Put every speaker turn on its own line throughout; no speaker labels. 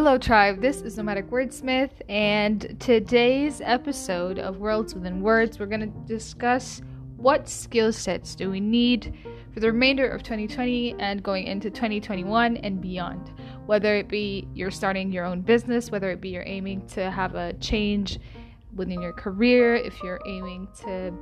Hello, tribe. This is Nomadic Wordsmith, and today's episode of Worlds Within Words, we're going to discuss what skill sets do we need for the remainder of 2020 and going into 2021 and beyond. Whether it be you're starting your own business, whether it be you're aiming to have a change within your career, if you're aiming to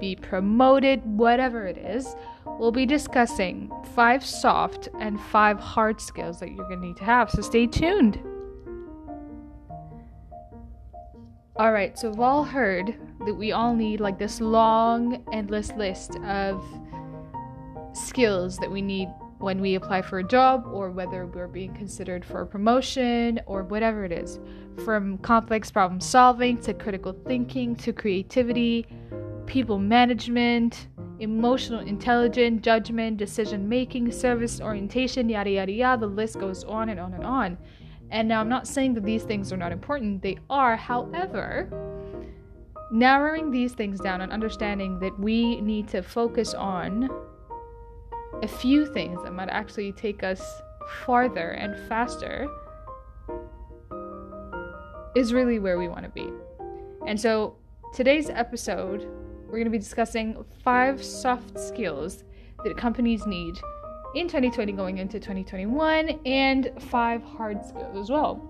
be promoted, whatever it is, we'll be discussing five soft and five hard skills that you're going to need to have. So stay tuned. All right, so we've all heard that we all need like this long, endless list of skills that we need when we apply for a job or whether we're being considered for a promotion or whatever it is. From complex problem solving to critical thinking to creativity people management, emotional intelligence, judgment, decision making, service orientation, yada yada yada. The list goes on and on and on. And now I'm not saying that these things are not important, they are. However, narrowing these things down and understanding that we need to focus on a few things that might actually take us farther and faster is really where we want to be. And so today's episode we're going to be discussing five soft skills that companies need in 2020 going into 2021 and five hard skills as well.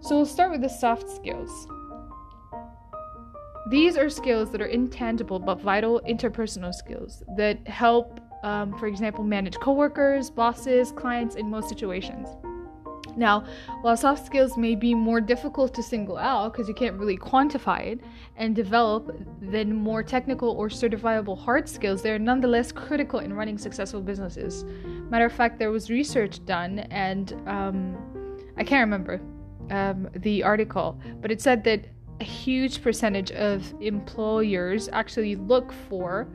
So we'll start with the soft skills. These are skills that are intangible but vital interpersonal skills that help, um, for example, manage coworkers, bosses, clients in most situations. Now, while soft skills may be more difficult to single out because you can't really quantify it and develop than more technical or certifiable hard skills, they are nonetheless critical in running successful businesses. Matter of fact, there was research done, and um, I can't remember um, the article, but it said that a huge percentage of employers actually look for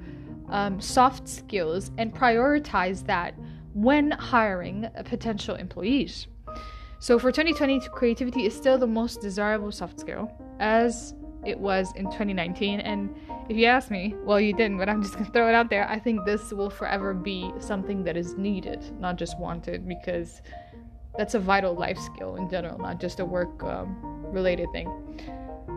um, soft skills and prioritize that when hiring potential employees. So for 2020, creativity is still the most desirable soft skill, as it was in 2019. And if you ask me, well, you didn't, but I'm just gonna throw it out there. I think this will forever be something that is needed, not just wanted, because that's a vital life skill in general, not just a work um, related thing.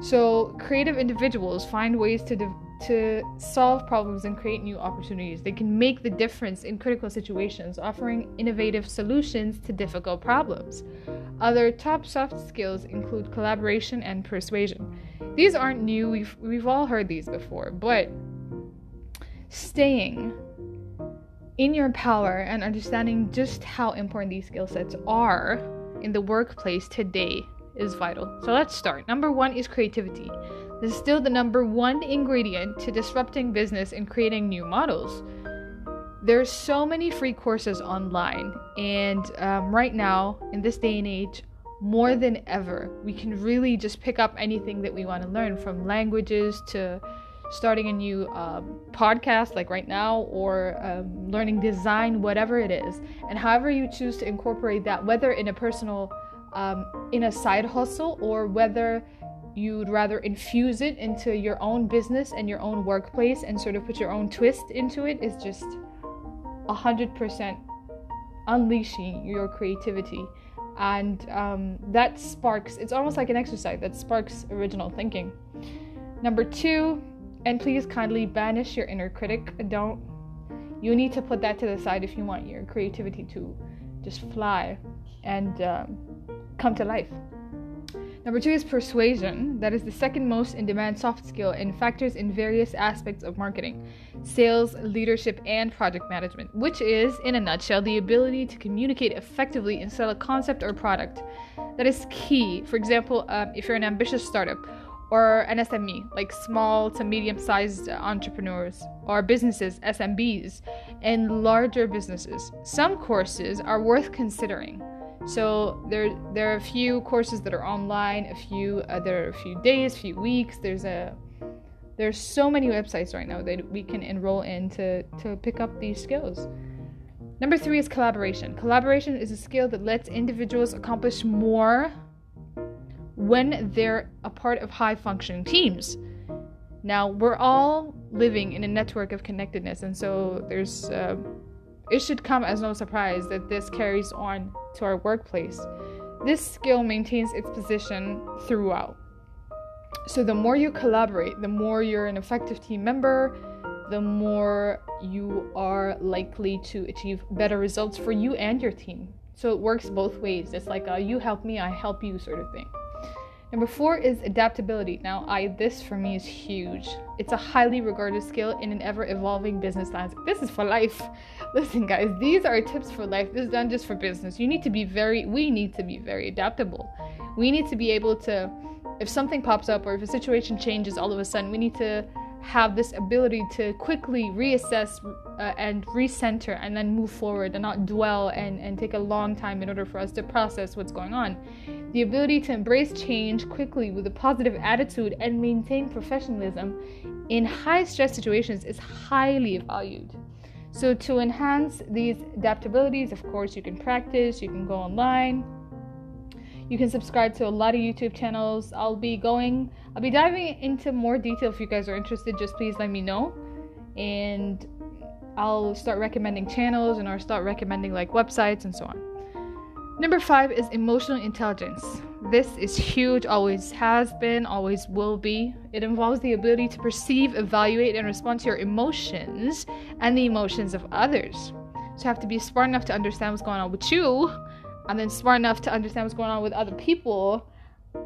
So, creative individuals find ways to de- to solve problems and create new opportunities. They can make the difference in critical situations, offering innovative solutions to difficult problems. Other top soft skills include collaboration and persuasion. These aren't new. We've we've all heard these before, but staying in your power and understanding just how important these skill sets are in the workplace today is vital. So let's start. Number one is creativity. Is still the number one ingredient to disrupting business and creating new models. There's so many free courses online, and um, right now, in this day and age, more than ever, we can really just pick up anything that we want to learn from languages to starting a new um, podcast like right now or um, learning design whatever it is and however you choose to incorporate that whether in a personal um, in a side hustle or whether you'd rather infuse it into your own business and your own workplace and sort of put your own twist into it is just 100% unleashing your creativity. And um, that sparks it's almost like an exercise that sparks original thinking. Number two and please kindly banish your inner critic. Don't you need to put that to the side if you want your creativity to just fly and um, come to life. Number two is persuasion. That is the second most in demand soft skill and factors in various aspects of marketing, sales, leadership, and project management, which is, in a nutshell, the ability to communicate effectively and sell a concept or product. That is key. For example, um, if you're an ambitious startup or an SME, like small to medium sized entrepreneurs, or businesses, SMBs, and larger businesses, some courses are worth considering. So there there are a few courses that are online, a few uh, there are a few days, a few weeks. There's a there's so many websites right now that we can enroll in to to pick up these skills. Number three is collaboration. Collaboration is a skill that lets individuals accomplish more when they're a part of high functioning teams. Now, we're all living in a network of connectedness, and so there's uh, it should come as no surprise that this carries on to our workplace. this skill maintains its position throughout. So, the more you collaborate, the more you're an effective team member, the more you are likely to achieve better results for you and your team. So, it works both ways. It's like a you help me, I help you sort of thing. Number four is adaptability. Now, I this for me is huge. It's a highly regarded skill in an ever-evolving business landscape. This is for life. Listen, guys, these are tips for life. This is not just for business. You need to be very. We need to be very adaptable. We need to be able to, if something pops up or if a situation changes all of a sudden, we need to have this ability to quickly reassess uh, and recenter and then move forward and not dwell and, and take a long time in order for us to process what's going on. The ability to embrace change quickly with a positive attitude and maintain professionalism in high stress situations is highly valued. So, to enhance these adaptabilities, of course, you can practice, you can go online, you can subscribe to a lot of YouTube channels. I'll be going, I'll be diving into more detail if you guys are interested. Just please let me know. And I'll start recommending channels and I'll start recommending like websites and so on. Number five is emotional intelligence. This is huge, always has been, always will be. It involves the ability to perceive, evaluate, and respond to your emotions and the emotions of others. So you have to be smart enough to understand what's going on with you, and then smart enough to understand what's going on with other people,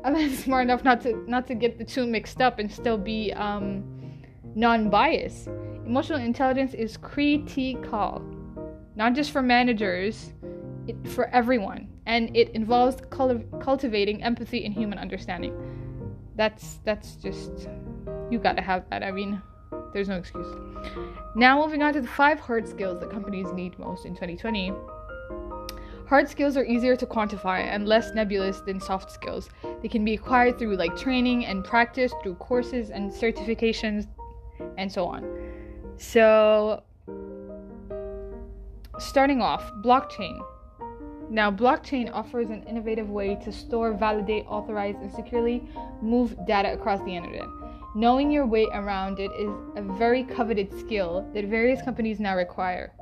and then smart enough not to not to get the two mixed up and still be um, non-biased. Emotional intelligence is critical, not just for managers it, for everyone, and it involves cultivating empathy and human understanding. That's that's just you gotta have that. I mean, there's no excuse. Now moving on to the five hard skills that companies need most in 2020. Hard skills are easier to quantify and less nebulous than soft skills. They can be acquired through like training and practice, through courses and certifications, and so on. So, starting off, blockchain. Now, blockchain offers an innovative way to store, validate, authorize, and securely move data across the internet. Knowing your way around it is a very coveted skill that various companies now require.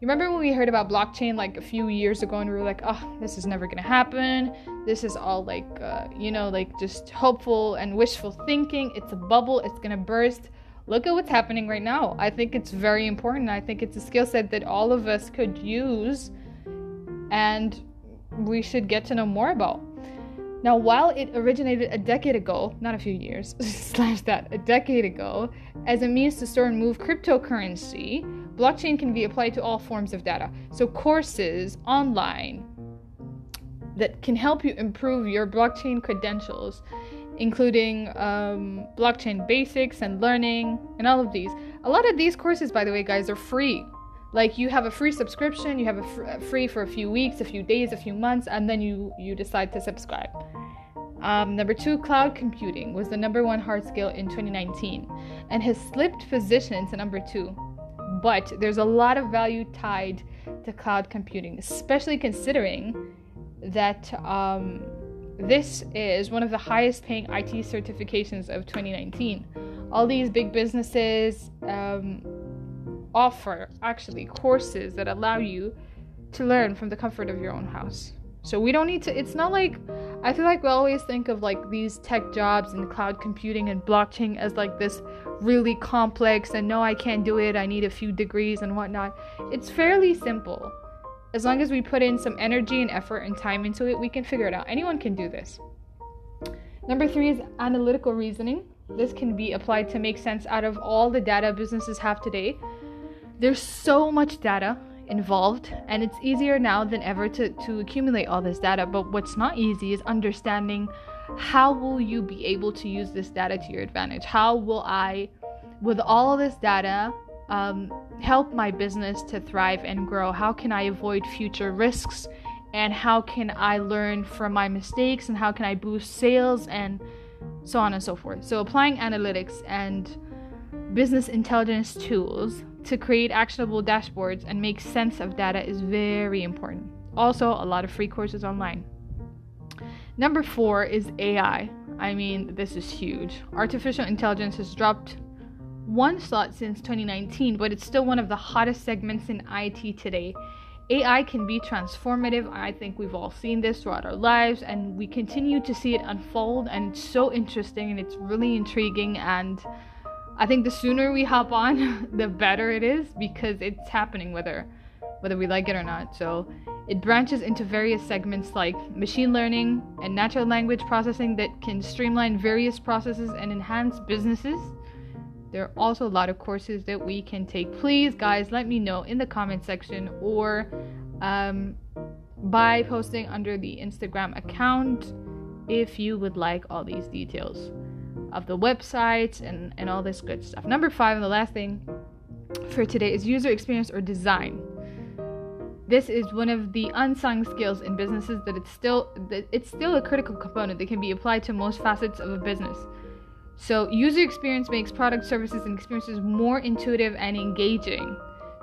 You remember when we heard about blockchain like a few years ago and we were like, oh, this is never gonna happen. This is all like, uh, you know, like just hopeful and wishful thinking. It's a bubble, it's gonna burst. Look at what's happening right now. I think it's very important. I think it's a skill set that all of us could use and we should get to know more about. Now, while it originated a decade ago, not a few years, slash that, a decade ago, as a means to store and move cryptocurrency, blockchain can be applied to all forms of data. So, courses online that can help you improve your blockchain credentials, including um, blockchain basics and learning, and all of these. A lot of these courses, by the way, guys, are free. Like you have a free subscription, you have a fr- free for a few weeks, a few days, a few months, and then you you decide to subscribe. Um, number two, cloud computing was the number one hard skill in 2019, and has slipped position to number two. But there's a lot of value tied to cloud computing, especially considering that um, this is one of the highest paying IT certifications of 2019. All these big businesses. Um, offer actually courses that allow you to learn from the comfort of your own house. So we don't need to, it's not like, I feel like we always think of like these tech jobs and cloud computing and blockchain as like this really complex and no, I can't do it, I need a few degrees and whatnot. It's fairly simple. As long as we put in some energy and effort and time into it, we can figure it out. Anyone can do this. Number three is analytical reasoning. This can be applied to make sense out of all the data businesses have today there's so much data involved and it's easier now than ever to, to accumulate all this data. But what's not easy is understanding how will you be able to use this data to your advantage? How will i with all this data um, help my business to thrive and grow? How can i avoid future risks? And how can i learn from my mistakes? And how can i boost sales? And so on and so forth. So applying analytics and business intelligence tools to create actionable dashboards and make sense of data is very important. Also, a lot of free courses online. Number four is AI. I mean, this is huge. Artificial intelligence has dropped one slot since 2019, but it's still one of the hottest segments in IT today. AI can be transformative. I think we've all seen this throughout our lives, and we continue to see it unfold. And it's so interesting and it's really intriguing. And I think the sooner we hop on, the better it is because it's happening whether whether we like it or not. So it branches into various segments like machine learning and natural language processing that can streamline various processes and enhance businesses. There are also a lot of courses that we can take. Please, guys, let me know in the comment section or um, by posting under the Instagram account if you would like all these details of the websites and, and all this good stuff. Number five, and the last thing for today is user experience or design. This is one of the unsung skills in businesses that it's still that it's still a critical component that can be applied to most facets of a business. So, user experience makes product, services, and experiences more intuitive and engaging.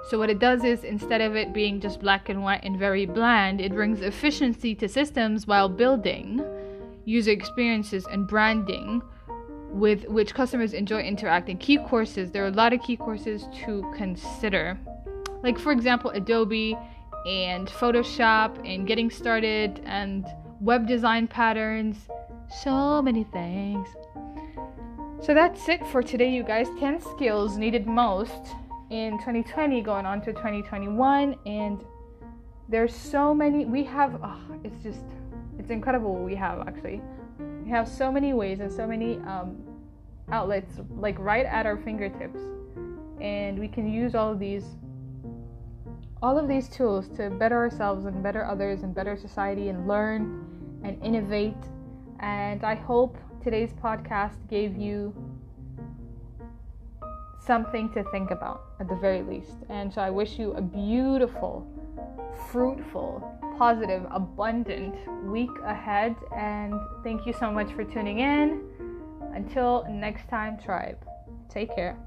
So, what it does is instead of it being just black and white and very bland, it brings efficiency to systems while building user experiences and branding with which customers enjoy interacting. Key courses there are a lot of key courses to consider. Like, for example, Adobe and Photoshop and getting started and web design patterns. So many things. So that's it for today, you guys. 10 skills needed most in 2020 going on to 2021. And there's so many. We have, oh, it's just, it's incredible we have actually. We have so many ways and so many um, outlets like right at our fingertips. And we can use all of these all of these tools to better ourselves and better others and better society and learn and innovate. And I hope today's podcast gave you something to think about at the very least. And so I wish you a beautiful, fruitful, positive, abundant week ahead. And thank you so much for tuning in. Until next time, tribe. Take care.